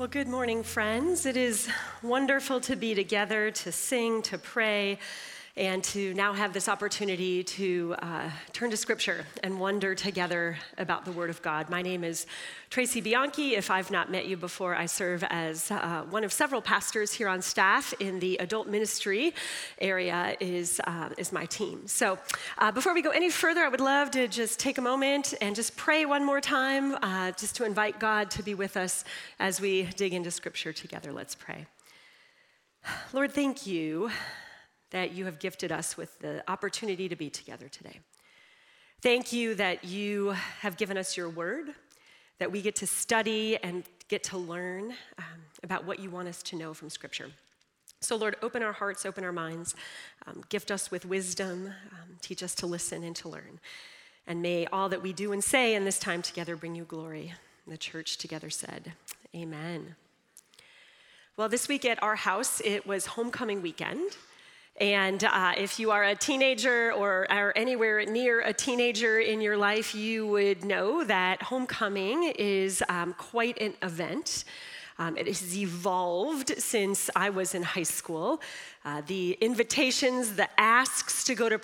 Well, good morning, friends. It is wonderful to be together, to sing, to pray, and to now have this opportunity to uh, turn to Scripture and wonder together about the Word of God. My name is Tracey Bianchi. If I've not met you before, I serve as uh, one of several pastors here on staff in the adult ministry area. Is uh, is my team. So, uh, before we go any further, I would love to just take a moment and just pray one more time, uh, just to invite God to be with us as we dig into Scripture together. Let's pray. Lord, thank you that you have gifted us with the opportunity to be together today. Thank you that you have given us your word, that we get to study and get to learn um, about what you want us to know from Scripture. So, Lord, open our hearts, open our minds, um, gift us with wisdom, um, teach us to listen and to learn. And may all that we do and say in this time together bring you glory. The church together said, Amen. Well, this week at our house, it was homecoming weekend. And uh, if you are a teenager or are anywhere near a teenager in your life, you would know that homecoming is um, quite an event. Um, it has evolved since I was in high school. Uh, the invitations, the asks to go to,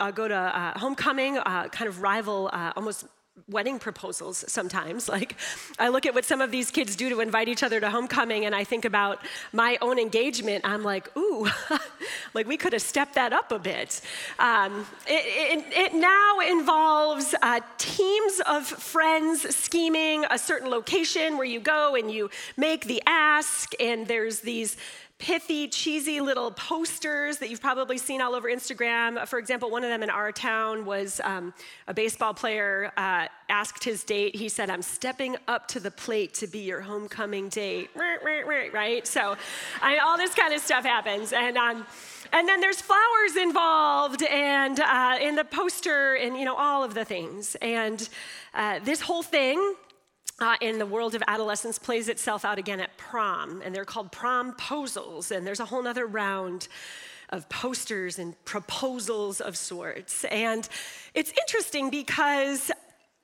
uh, go to uh, homecoming uh, kind of rival uh, almost wedding proposals sometimes. Like, I look at what some of these kids do to invite each other to homecoming, and I think about my own engagement. I'm like, ooh, like we could have stepped that up a bit. Um, it, it, it, now involves uh, teams of friends scheming a certain location where you go and you make the ask, and there's these pithy, cheesy little posters that you've probably seen all over Instagram. For example, one of them in our town was um, a baseball player uh, asked his date. He said, I'm stepping up to the plate to be your homecoming date. Right? So I, all this kind of stuff happens. And, um, and then there's flowers involved and uh, in the poster and, you know, all of the things. And uh, this whole thing uh, in the world of adolescence plays itself out again at prom, and they're called promposals, and there's a whole other round of posters and proposals of sorts. And it's interesting because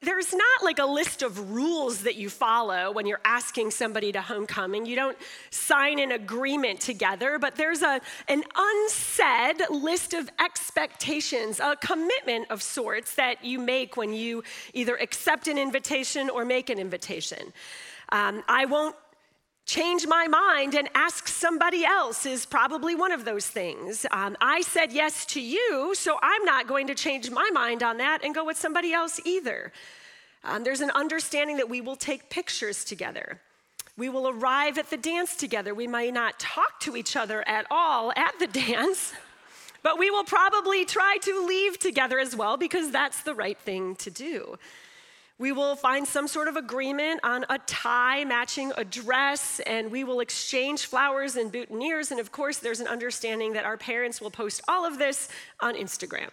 there's not like a list of rules that you follow when you're asking somebody to homecoming. You don't sign an agreement together, but there's a, an unsaid list of expectations, a commitment of sorts that you make when you either accept an invitation or make an invitation. Um, I won't change my mind and ask somebody else is probably one of those things. Um, I said yes to you, so I'm not going to change my mind on that and go with somebody else either. Um, there's an understanding that we will take pictures together. We will arrive at the dance together. We may not talk to each other at all at the dance, but we will probably try to leave together as well because that's the right thing to do. We will find some sort of agreement on a tie matching a dress, and we will exchange flowers and boutonnieres. And of course, there's an understanding that our parents will post all of this on Instagram.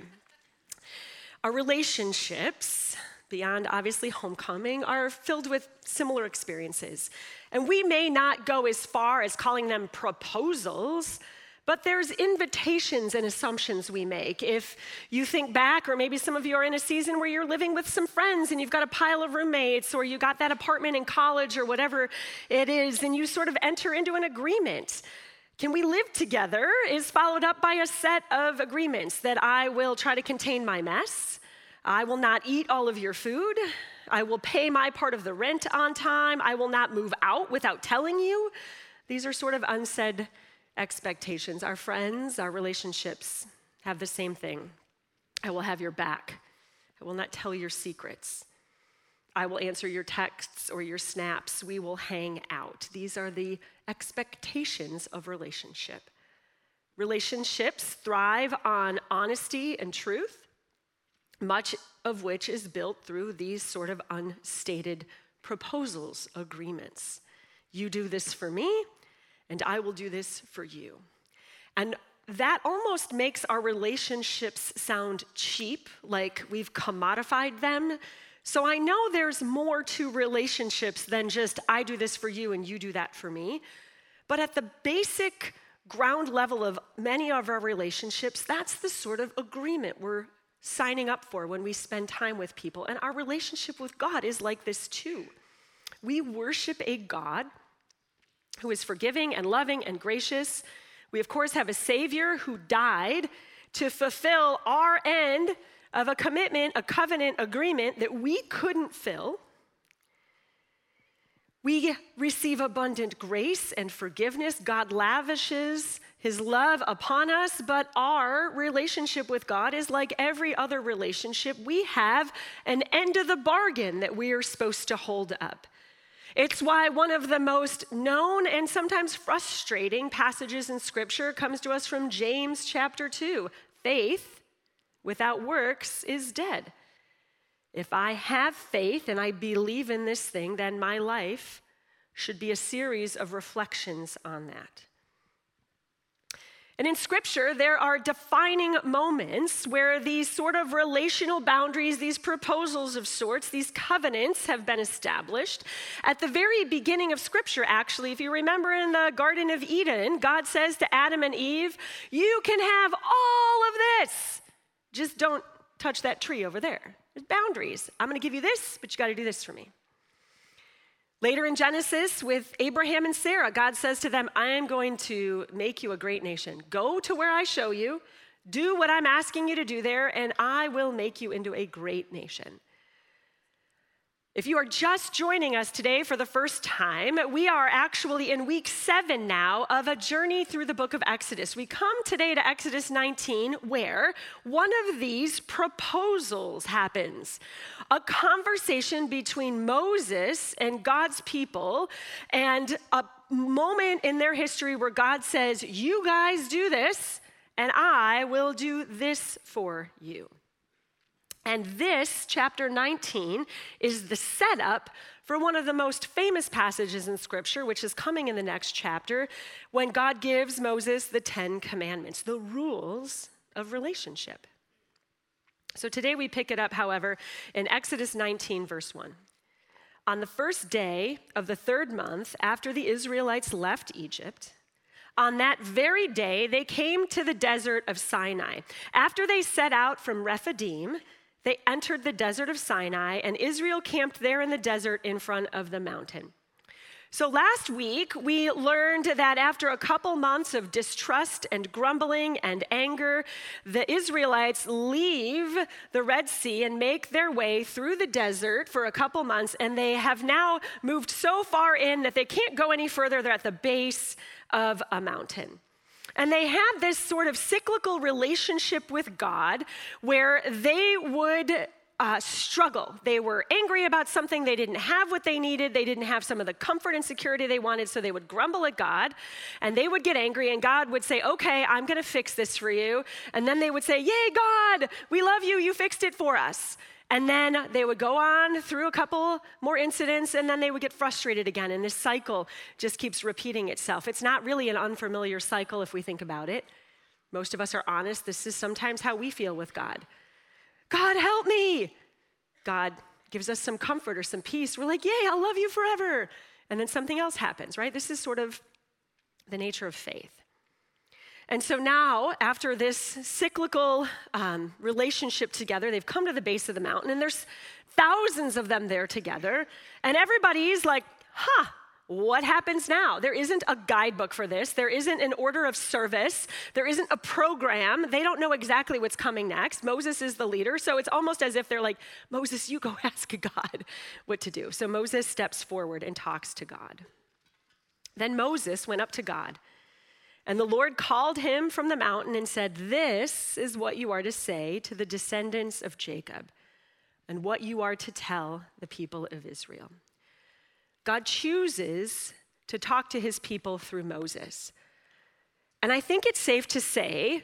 Our relationships, beyond obviously homecoming, are filled with similar experiences. And we may not go as far as calling them proposals but there's invitations and assumptions we make. If you think back, or maybe some of you are in a season where you're living with some friends and you've got a pile of roommates, or you got that apartment in college, or whatever it is, and you sort of enter into an agreement. Can we live together? Is followed up by a set of agreements that I will try to contain my mess. I will not eat all of your food. I will pay my part of the rent on time. I will not move out without telling you. These are sort of unsaid expectations. Our friends, our relationships have the same thing. I will have your back. I will not tell your secrets. I will answer your texts or your snaps. We will hang out. These are the expectations of relationship. Relationships thrive on honesty and truth, much of which is built through these sort of unstated proposals, agreements. You do this for me, and I will do this for you. And that almost makes our relationships sound cheap, like we've commodified them. So I know there's more to relationships than just I do this for you and you do that for me. But at the basic ground level of many of our relationships, that's the sort of agreement we're signing up for when we spend time with people. And our relationship with God is like this too. We worship a God who is forgiving and loving and gracious. We, of course, have a Savior who died to fulfill our end of a commitment, a covenant agreement that we couldn't fill. We receive abundant grace and forgiveness. God lavishes his love upon us, but our relationship with God is like every other relationship. We have an end of the bargain that we are supposed to hold up. It's why one of the most known and sometimes frustrating passages in Scripture comes to us from James chapter 2. Faith without works is dead. If I have faith and I believe in this thing, then my life should be a series of reflections on that. And in scripture, there are defining moments where these sort of relational boundaries, these proposals of sorts, these covenants have been established. At the very beginning of scripture, actually, if you remember in the Garden of Eden, God says to Adam and Eve, You can have all of this, just don't touch that tree over there. There's boundaries. I'm going to give you this, but you got to do this for me. Later in Genesis, with Abraham and Sarah, God says to them, I am going to make you a great nation. Go to where I show you, do what I'm asking you to do there, and I will make you into a great nation. If you are just joining us today for the first time, we are actually in week seven now of a journey through the book of Exodus. We come today to Exodus 19, where one of these proposals happens a conversation between Moses and God's people, and a moment in their history where God says, You guys do this, and I will do this for you. And this, chapter 19, is the setup for one of the most famous passages in Scripture, which is coming in the next chapter, when God gives Moses the Ten Commandments, the rules of relationship. So today we pick it up, however, in Exodus 19, verse 1. On the first day of the third month after the Israelites left Egypt, on that very day they came to the desert of Sinai. After they set out from Rephidim, they entered the desert of Sinai, and Israel camped there in the desert in front of the mountain. So, last week, we learned that after a couple months of distrust and grumbling and anger, the Israelites leave the Red Sea and make their way through the desert for a couple months, and they have now moved so far in that they can't go any further. They're at the base of a mountain. And they had this sort of cyclical relationship with God where they would uh, struggle. They were angry about something, they didn't have what they needed, they didn't have some of the comfort and security they wanted, so they would grumble at God and they would get angry, and God would say, Okay, I'm gonna fix this for you. And then they would say, Yay, God, we love you, you fixed it for us. And then they would go on through a couple more incidents, and then they would get frustrated again. And this cycle just keeps repeating itself. It's not really an unfamiliar cycle if we think about it. Most of us are honest. This is sometimes how we feel with God God, help me. God gives us some comfort or some peace. We're like, Yay, I'll love you forever. And then something else happens, right? This is sort of the nature of faith. And so now, after this cyclical um, relationship together, they've come to the base of the mountain, and there's thousands of them there together, and everybody's like, huh, what happens now? There isn't a guidebook for this. There isn't an order of service. There isn't a program. They don't know exactly what's coming next. Moses is the leader, so it's almost as if they're like, Moses, you go ask God what to do. So Moses steps forward and talks to God. Then Moses went up to God and the Lord called him from the mountain and said, This is what you are to say to the descendants of Jacob, and what you are to tell the people of Israel. God chooses to talk to his people through Moses. And I think it's safe to say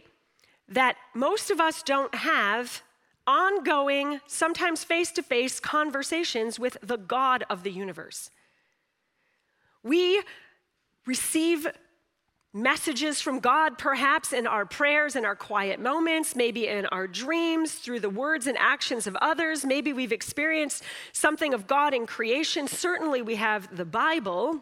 that most of us don't have ongoing, sometimes face to face conversations with the God of the universe. We receive messages from God, perhaps in our prayers, in our quiet moments, maybe in our dreams, through the words and actions of others. Maybe we've experienced something of God in creation. Certainly, we have the Bible.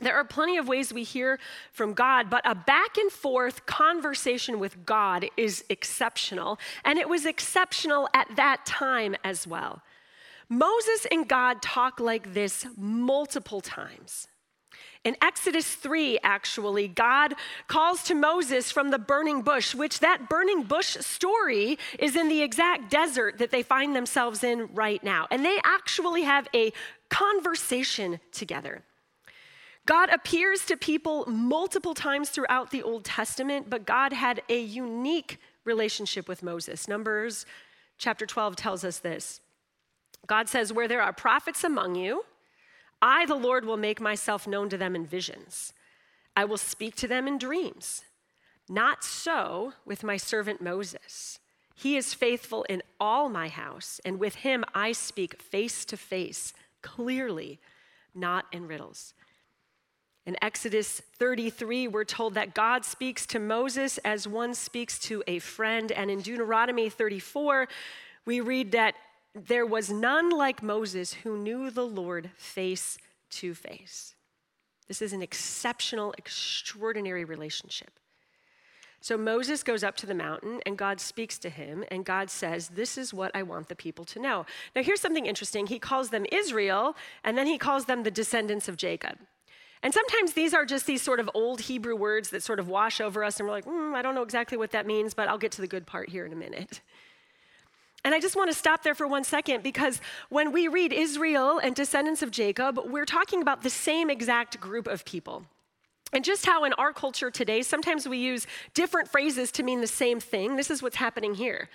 There are plenty of ways we hear from God, but a back and forth conversation with God is exceptional, and it was exceptional at that time as well. Moses and God talk like this multiple times. In Exodus 3, actually, God calls to Moses from the burning bush, which that burning bush story is in the exact desert that they find themselves in right now. And they actually have a conversation together. God appears to people multiple times throughout the Old Testament, but God had a unique relationship with Moses. Numbers chapter 12 tells us this God says, Where there are prophets among you, I, the Lord, will make myself known to them in visions. I will speak to them in dreams. Not so with my servant Moses. He is faithful in all my house, and with him I speak face to face, clearly, not in riddles. In Exodus 33, we're told that God speaks to Moses as one speaks to a friend. And in Deuteronomy 34, we read that there was none like Moses who knew the Lord face to face. This is an exceptional, extraordinary relationship. So Moses goes up to the mountain and God speaks to him, and God says, This is what I want the people to know. Now, here's something interesting. He calls them Israel, and then he calls them the descendants of Jacob. And sometimes these are just these sort of old Hebrew words that sort of wash over us, and we're like, mm, I don't know exactly what that means, but I'll get to the good part here in a minute. And I just want to stop there for one second because when we read Israel and descendants of Jacob, we're talking about the same exact group of people. And just how in our culture today, sometimes we use different phrases to mean the same thing, this is what's happening here.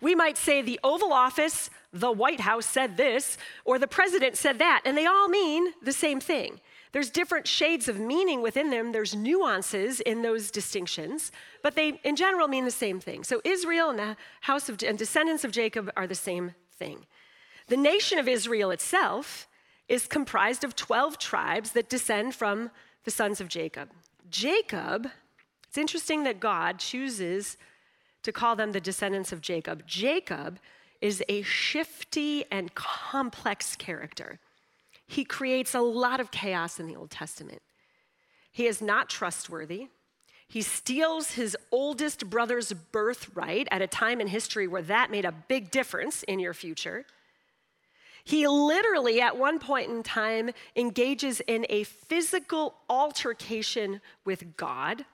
We might say the Oval Office, the White House said this, or the president said that, and they all mean the same thing. There's different shades of meaning within them, there's nuances in those distinctions, but they, in general, mean the same thing. So Israel and the house of and descendants of Jacob are the same thing. The nation of Israel itself is comprised of 12 tribes that descend from the sons of Jacob. Jacob, it's interesting that God chooses to call them the descendants of Jacob. Jacob is a shifty and complex character he creates a lot of chaos in the Old Testament. He is not trustworthy. He steals his oldest brother's birthright at a time in history where that made a big difference in your future. He literally, at one point in time, engages in a physical altercation with God.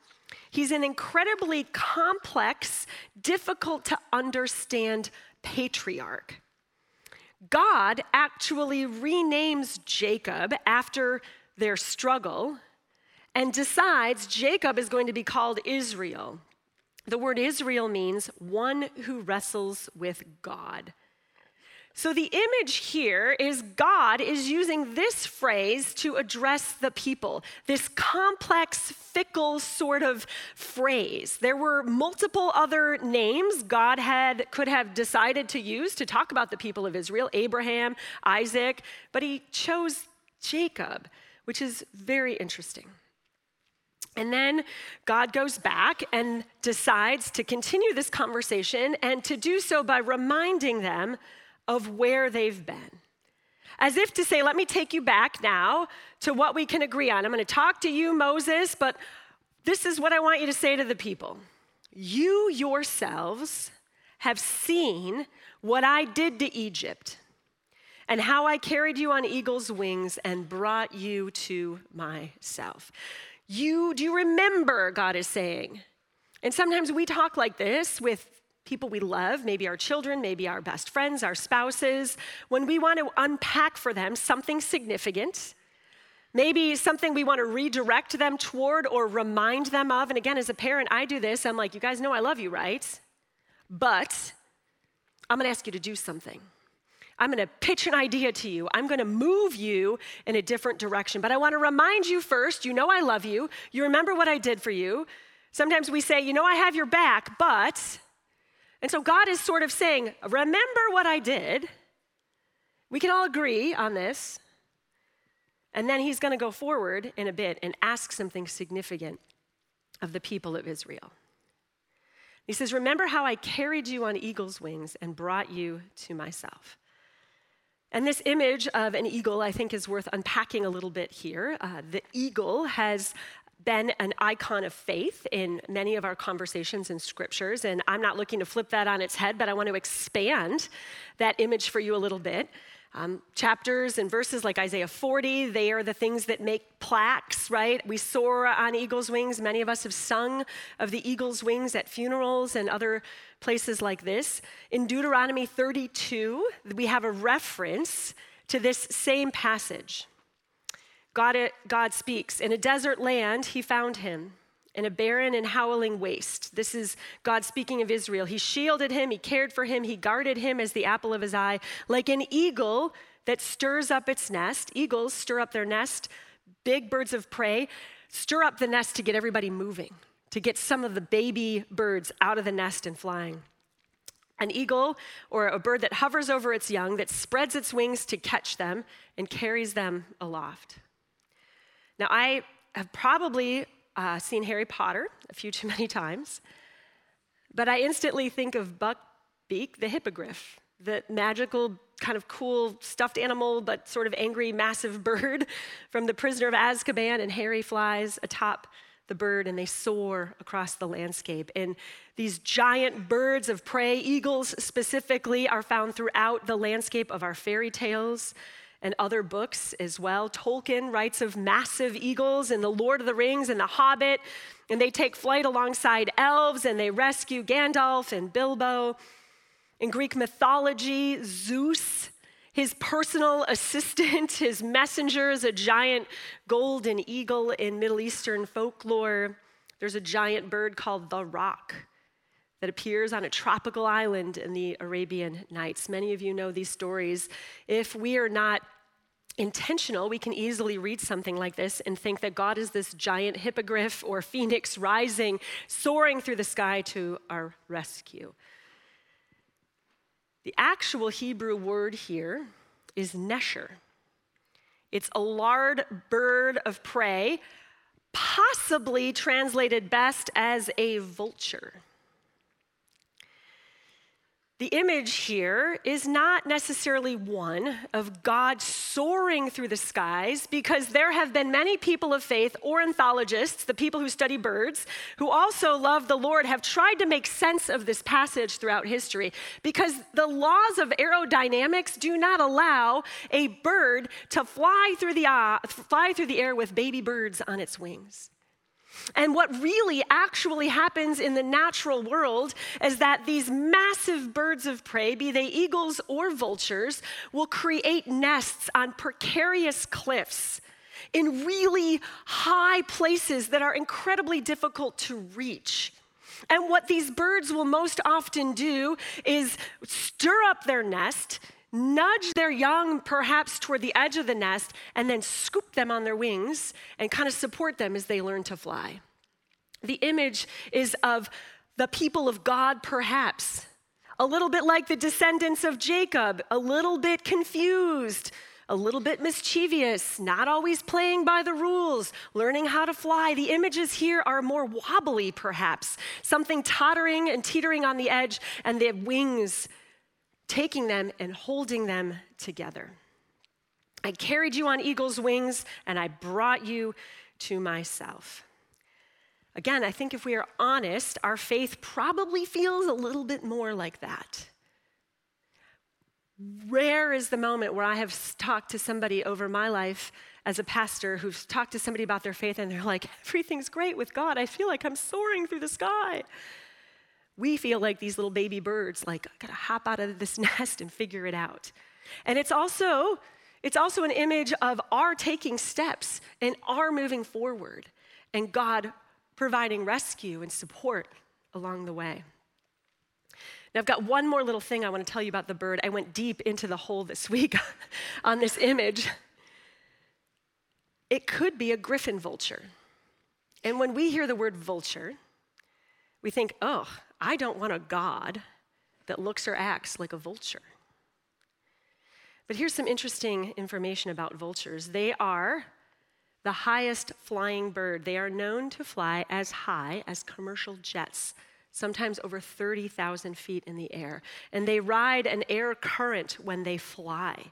He's an incredibly complex, difficult to understand patriarch. God actually renames Jacob after their struggle and decides Jacob is going to be called Israel. The word Israel means one who wrestles with God. So the image here is God is using this phrase to address the people, this complex, fickle sort of phrase. There were multiple other names God had could have decided to use to talk about the people of Israel, Abraham, Isaac, but he chose Jacob, which is very interesting. And then God goes back and decides to continue this conversation and to do so by reminding them of where they've been. As if to say, let me take you back now to what we can agree on. I'm going to talk to you, Moses, but this is what I want you to say to the people. You yourselves have seen what I did to Egypt and how I carried you on eagle's wings and brought you to myself. You, do you remember, God is saying? And sometimes we talk like this with people we love, maybe our children, maybe our best friends, our spouses, when we want to unpack for them something significant, maybe something we want to redirect them toward or remind them of. And again, as a parent, I do this. I'm like, you guys know I love you, right? But I'm going to ask you to do something. I'm going to pitch an idea to you. I'm going to move you in a different direction. But I want to remind you first you know I love you. You remember what I did for you. Sometimes we say, you know, I have your back, but and so God is sort of saying, Remember what I did. We can all agree on this. And then he's going to go forward in a bit and ask something significant of the people of Israel. He says, Remember how I carried you on eagle's wings and brought you to myself. And this image of an eagle, I think, is worth unpacking a little bit here. Uh, the eagle has been an icon of faith in many of our conversations in scriptures. And I'm not looking to flip that on its head, but I want to expand that image for you a little bit. Um, chapters and verses like Isaiah 40, they are the things that make plaques, right? We soar on eagle's wings. Many of us have sung of the eagle's wings at funerals and other places like this. In Deuteronomy 32, we have a reference to this same passage. God, God speaks In a desert land, he found him in a barren and howling waste. This is God speaking of Israel. He shielded him, he cared for him, he guarded him as the apple of his eye. Like an eagle that stirs up its nest, eagles stir up their nest, big birds of prey stir up the nest to get everybody moving, to get some of the baby birds out of the nest and flying. An eagle, or a bird that hovers over its young, that spreads its wings to catch them and carries them aloft. Now, I have probably uh, seen Harry Potter a few too many times, but I instantly think of Buckbeak, the hippogriff, the magical, kind of cool stuffed animal, but sort of angry, massive bird from The Prisoner of Azkaban, and Harry flies atop the bird and they soar across the landscape. And these giant birds of prey, eagles specifically, are found throughout the landscape of our fairy tales and other books as well. Tolkien writes of massive eagles in The Lord of the Rings and The Hobbit, and they take flight alongside elves and they rescue Gandalf and Bilbo. In Greek mythology, Zeus, his personal assistant, his messenger is a giant golden eagle in Middle Eastern folklore. There's a giant bird called the roc that appears on a tropical island in the Arabian Nights. Many of you know these stories. If we are not intentional, we can easily read something like this and think that God is this giant hippogriff or phoenix rising, soaring through the sky to our rescue. The actual Hebrew word here is nesher. It's a large bird of prey, possibly translated best as a vulture. The image here is not necessarily one of God soaring through the skies, because there have been many people of faith, or ornithologists, the people who study birds, who also love the Lord, have tried to make sense of this passage throughout history, because the laws of aerodynamics do not allow a bird to fly through the, uh, fly through the air with baby birds on its wings. And what really actually happens in the natural world is that these massive birds of prey, be they eagles or vultures, will create nests on precarious cliffs in really high places that are incredibly difficult to reach. And what these birds will most often do is stir up their nest, nudge their young perhaps toward the edge of the nest, and then scoop them on their wings and kind of support them as they learn to fly. The image is of the people of God, perhaps, a little bit like the descendants of Jacob, a little bit confused, a little bit mischievous, not always playing by the rules, learning how to fly. The images here are more wobbly, perhaps, something tottering and teetering on the edge, and the wings taking them and holding them together. I carried you on eagle's wings, and I brought you to myself. Again, I think if we are honest, our faith probably feels a little bit more like that. Rare is the moment where I have talked to somebody over my life as a pastor who's talked to somebody about their faith and they're like, everything's great with God. I feel like I'm soaring through the sky we feel like these little baby birds, like, I gotta hop out of this nest and figure it out. And it's also, it's also an image of our taking steps and our moving forward and God providing rescue and support along the way. Now, I've got one more little thing I want to tell you about the bird. I went deep into the hole this week on this image. It could be a griffin vulture. And when we hear the word vulture, we think, oh, I don't want a God that looks or acts like a vulture. But here's some interesting information about vultures they are the highest flying bird. They are known to fly as high as commercial jets, sometimes over 30,000 feet in the air. And they ride an air current when they fly.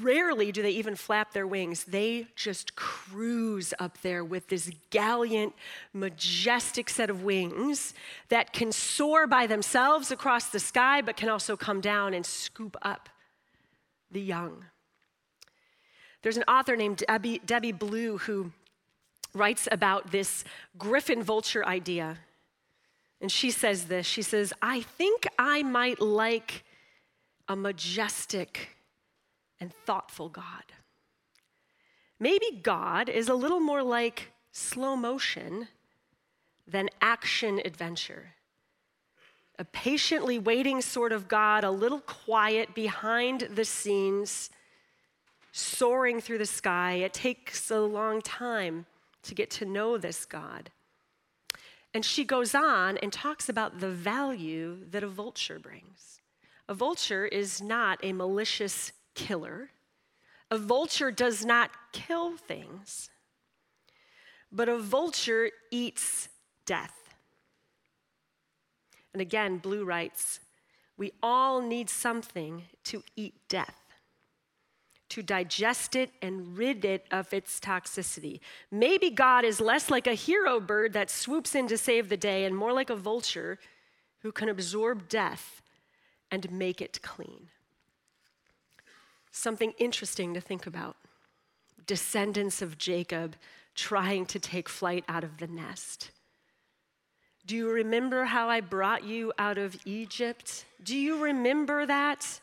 Rarely do they even flap their wings. They just cruise up there with this gallant, majestic set of wings that can soar by themselves across the sky, but can also come down and scoop up the young. There's an author named Debbie, Debbie Blue who writes about this griffin vulture idea. And she says this She says, I think I might like a majestic and thoughtful God. Maybe God is a little more like slow motion than action adventure. A patiently waiting sort of God, a little quiet behind the scenes, soaring through the sky. It takes a long time to get to know this God. And she goes on and talks about the value that a vulture brings. A vulture is not a malicious killer. A vulture does not kill things, but a vulture eats death. And again, Blue writes, we all need something to eat death to digest it and rid it of its toxicity. Maybe God is less like a hero bird that swoops in to save the day and more like a vulture who can absorb death and make it clean. Something interesting to think about descendants of Jacob trying to take flight out of the nest. Do you remember how I brought you out of Egypt? Do you remember that?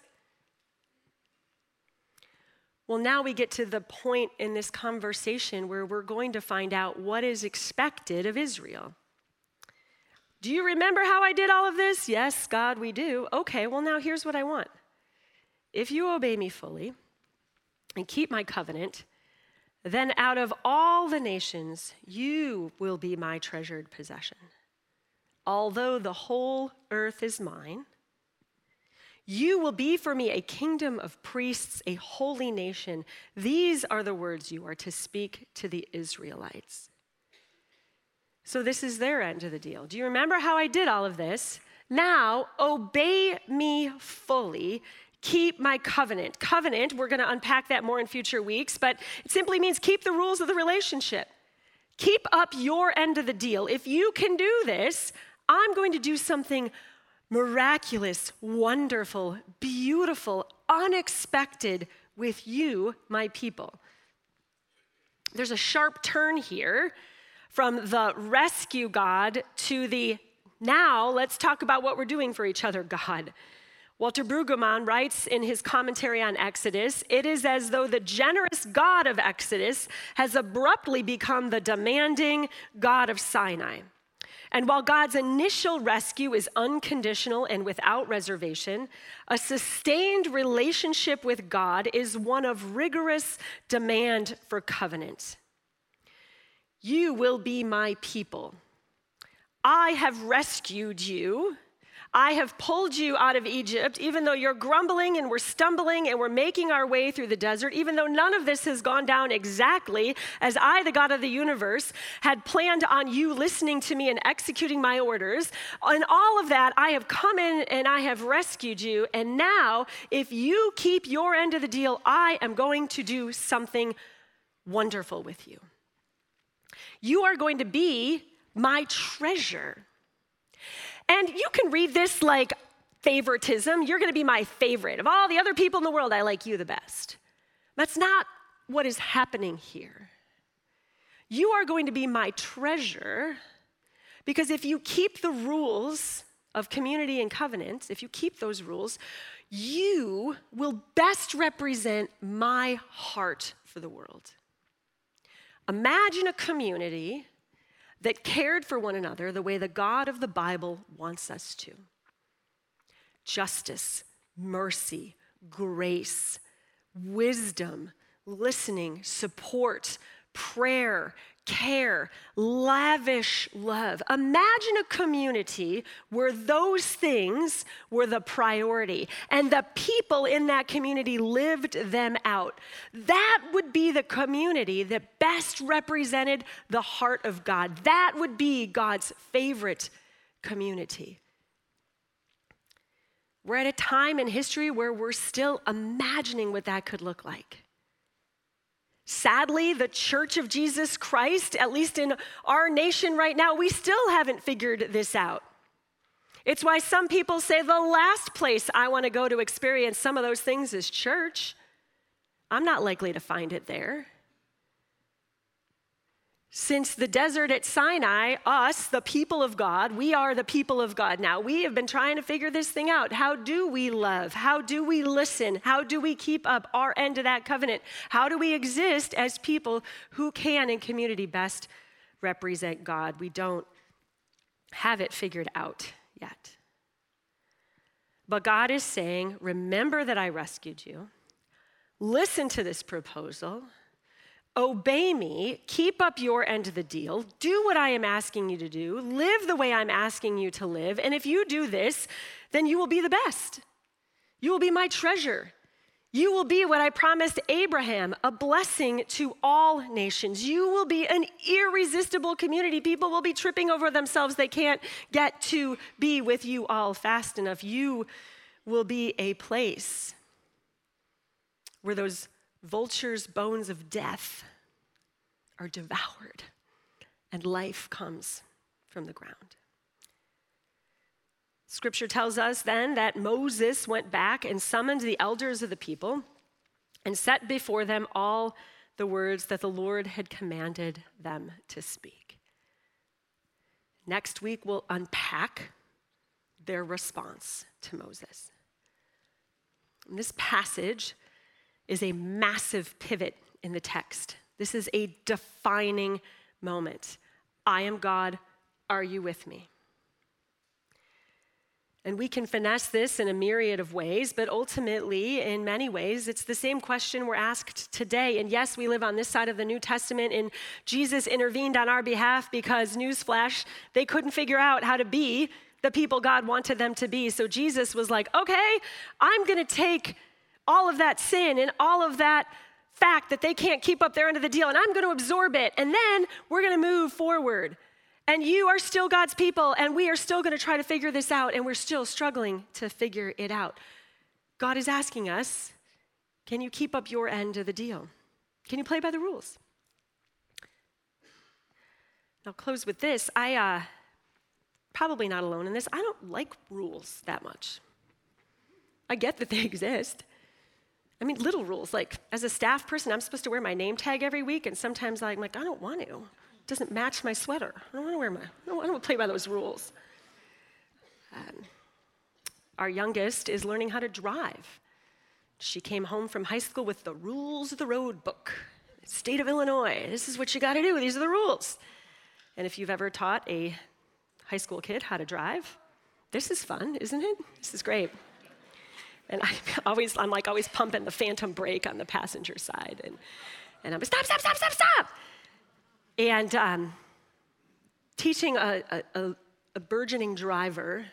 Well, now we get to the point in this conversation where we're going to find out what is expected of Israel. Do you remember how I did all of this? Yes, God, we do. Okay, well, now here's what I want. If you obey me fully and keep my covenant, then out of all the nations, you will be my treasured possession. Although the whole earth is mine, you will be for me a kingdom of priests, a holy nation. These are the words you are to speak to the Israelites. So, this is their end of the deal. Do you remember how I did all of this? Now, obey me fully. Keep my covenant. Covenant, we're going to unpack that more in future weeks, but it simply means keep the rules of the relationship. Keep up your end of the deal. If you can do this, I'm going to do something miraculous, wonderful, beautiful, unexpected with you, my people. There's a sharp turn here from the rescue God to the now let's talk about what we're doing for each other God. Walter Brueggemann writes in his commentary on Exodus it is as though the generous God of Exodus has abruptly become the demanding God of Sinai. And while God's initial rescue is unconditional and without reservation, a sustained relationship with God is one of rigorous demand for covenant. You will be my people. I have rescued you I have pulled you out of Egypt, even though you're grumbling and we're stumbling and we're making our way through the desert, even though none of this has gone down exactly as I, the God of the universe, had planned on you listening to me and executing my orders. And all of that, I have come in and I have rescued you. And now, if you keep your end of the deal, I am going to do something wonderful with you. You are going to be my treasure. And you can read this like favoritism. You're going to be my favorite. Of all the other people in the world, I like you the best. That's not what is happening here. You are going to be my treasure because if you keep the rules of community and covenant, if you keep those rules, you will best represent my heart for the world. Imagine a community that cared for one another the way the God of the Bible wants us to. Justice, mercy, grace, wisdom, listening, support, prayer, care, lavish love. Imagine a community where those things were the priority and the people in that community lived them out. That would be the community that best represented the heart of God. That would be God's favorite community. We're at a time in history where we're still imagining what that could look like. Sadly, the church of Jesus Christ, at least in our nation right now, we still haven't figured this out. It's why some people say the last place I want to go to experience some of those things is church. I'm not likely to find it there. Since the desert at Sinai, us, the people of God, we are the people of God now. We have been trying to figure this thing out. How do we love? How do we listen? How do we keep up our end of that covenant? How do we exist as people who can in community best represent God? We don't have it figured out yet. But God is saying, Remember that I rescued you. Listen to this proposal obey me, keep up your end of the deal, do what I am asking you to do, live the way I'm asking you to live. And if you do this, then you will be the best. You will be my treasure. You will be what I promised Abraham, a blessing to all nations. You will be an irresistible community. People will be tripping over themselves. They can't get to be with you all fast enough. You will be a place where those vultures' bones of death are devoured, and life comes from the ground. Scripture tells us then that Moses went back and summoned the elders of the people and set before them all the words that the Lord had commanded them to speak. Next week, we'll unpack their response to Moses. In this passage is a massive pivot in the text. This is a defining moment. I am God. Are you with me? And we can finesse this in a myriad of ways, but ultimately, in many ways, it's the same question we're asked today. And yes, we live on this side of the New Testament, and Jesus intervened on our behalf because, newsflash, they couldn't figure out how to be the people God wanted them to be. So Jesus was like, okay, I'm gonna take all of that sin and all of that fact that they can't keep up their end of the deal, and I'm going to absorb it, and then we're going to move forward. And you are still God's people, and we are still going to try to figure this out, and we're still struggling to figure it out. God is asking us can you keep up your end of the deal? Can you play by the rules? I'll close with this. I, uh, probably not alone in this, I don't like rules that much. I get that they exist. I mean, little rules. Like, as a staff person, I'm supposed to wear my name tag every week, and sometimes I'm like, I don't want to. It doesn't match my sweater. I don't want to wear my, I don't, want to play by those rules. Um, our youngest is learning how to drive. She came home from high school with the rules of the road book. State of Illinois, this is what you got to do, these are the rules. And if you've ever taught a high school kid how to drive, this is fun, isn't it? This is great. And I always, I'm like always pumping the phantom brake on the passenger side. And, and I'm like, stop, stop, stop, stop, stop. And um, teaching a, a, a burgeoning driver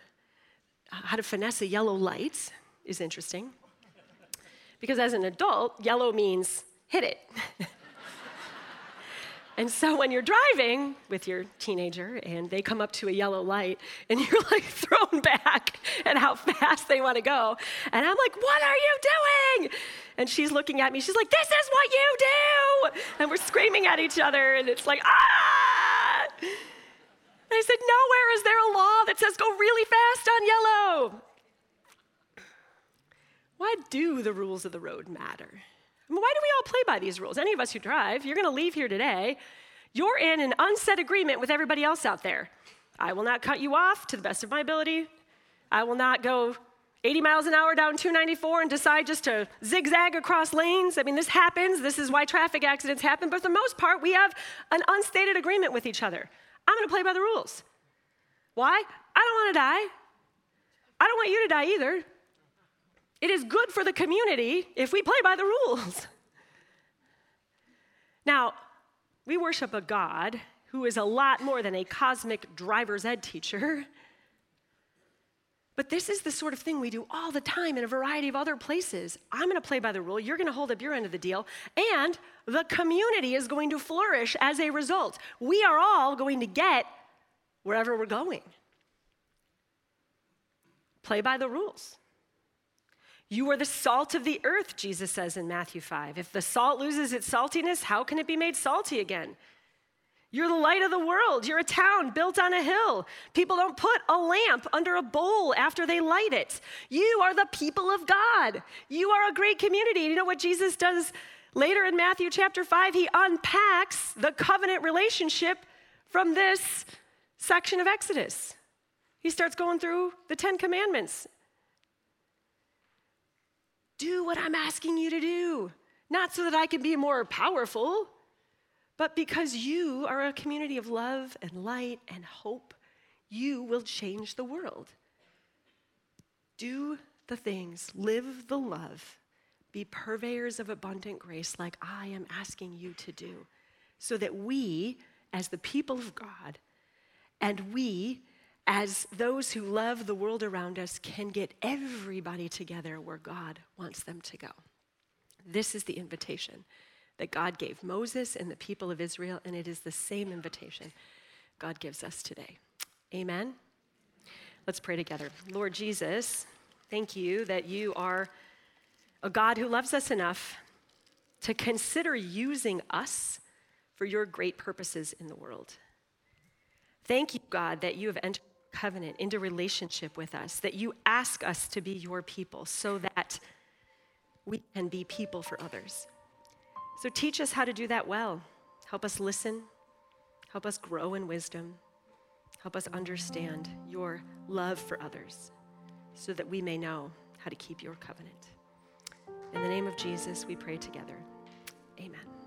how to finesse a yellow light is interesting. Because as an adult, yellow means hit it. And so when you're driving with your teenager and they come up to a yellow light and you're like thrown back at how fast they want to go, and I'm like, What are you doing? And she's looking at me, she's like, This is what you do. And we're screaming at each other, and it's like, Ah! I said, Nowhere is there a law that says go really fast on yellow. Why do the rules of the road matter? I mean, why do we all play by these rules? Any of us who drive, you're going to leave here today. You're in an unsaid agreement with everybody else out there. I will not cut you off to the best of my ability. I will not go 80 miles an hour down 294 and decide just to zigzag across lanes. I mean, this happens. This is why traffic accidents happen. But for the most part, we have an unstated agreement with each other. I'm going to play by the rules. Why? I don't want to die. I don't want you to die either. It is good for the community if we play by the rules. Now, we worship a God who is a lot more than a cosmic driver's ed teacher. But this is the sort of thing we do all the time in a variety of other places. I'm going to play by the rule, you're going to hold up your end of the deal, and the community is going to flourish as a result. We are all going to get wherever we're going. Play by the rules. You are the salt of the earth, Jesus says in Matthew 5. If the salt loses its saltiness, how can it be made salty again? You're the light of the world. You're a town built on a hill. People don't put a lamp under a bowl after they light it. You are the people of God. You are a great community. You know what Jesus does later in Matthew chapter 5? He unpacks the covenant relationship from this section of Exodus. He starts going through the Ten Commandments. Do what I'm asking you to do, not so that I can be more powerful but because you are a community of love and light and hope, you will change the world. Do the things, live the love, be purveyors of abundant grace like I am asking you to do, so that we, as the people of God, and we, as those who love the world around us, can get everybody together where God wants them to go. This is the invitation that God gave Moses and the people of Israel, and it is the same invitation God gives us today. Amen. Let's pray together. Lord Jesus, thank you that you are a God who loves us enough to consider using us for your great purposes in the world. Thank you, God, that you have entered covenant into relationship with us, that you ask us to be your people so that we can be people for others. So teach us how to do that well. Help us listen. Help us grow in wisdom. Help us understand your love for others so that we may know how to keep your covenant. In the name of Jesus, we pray together. Amen.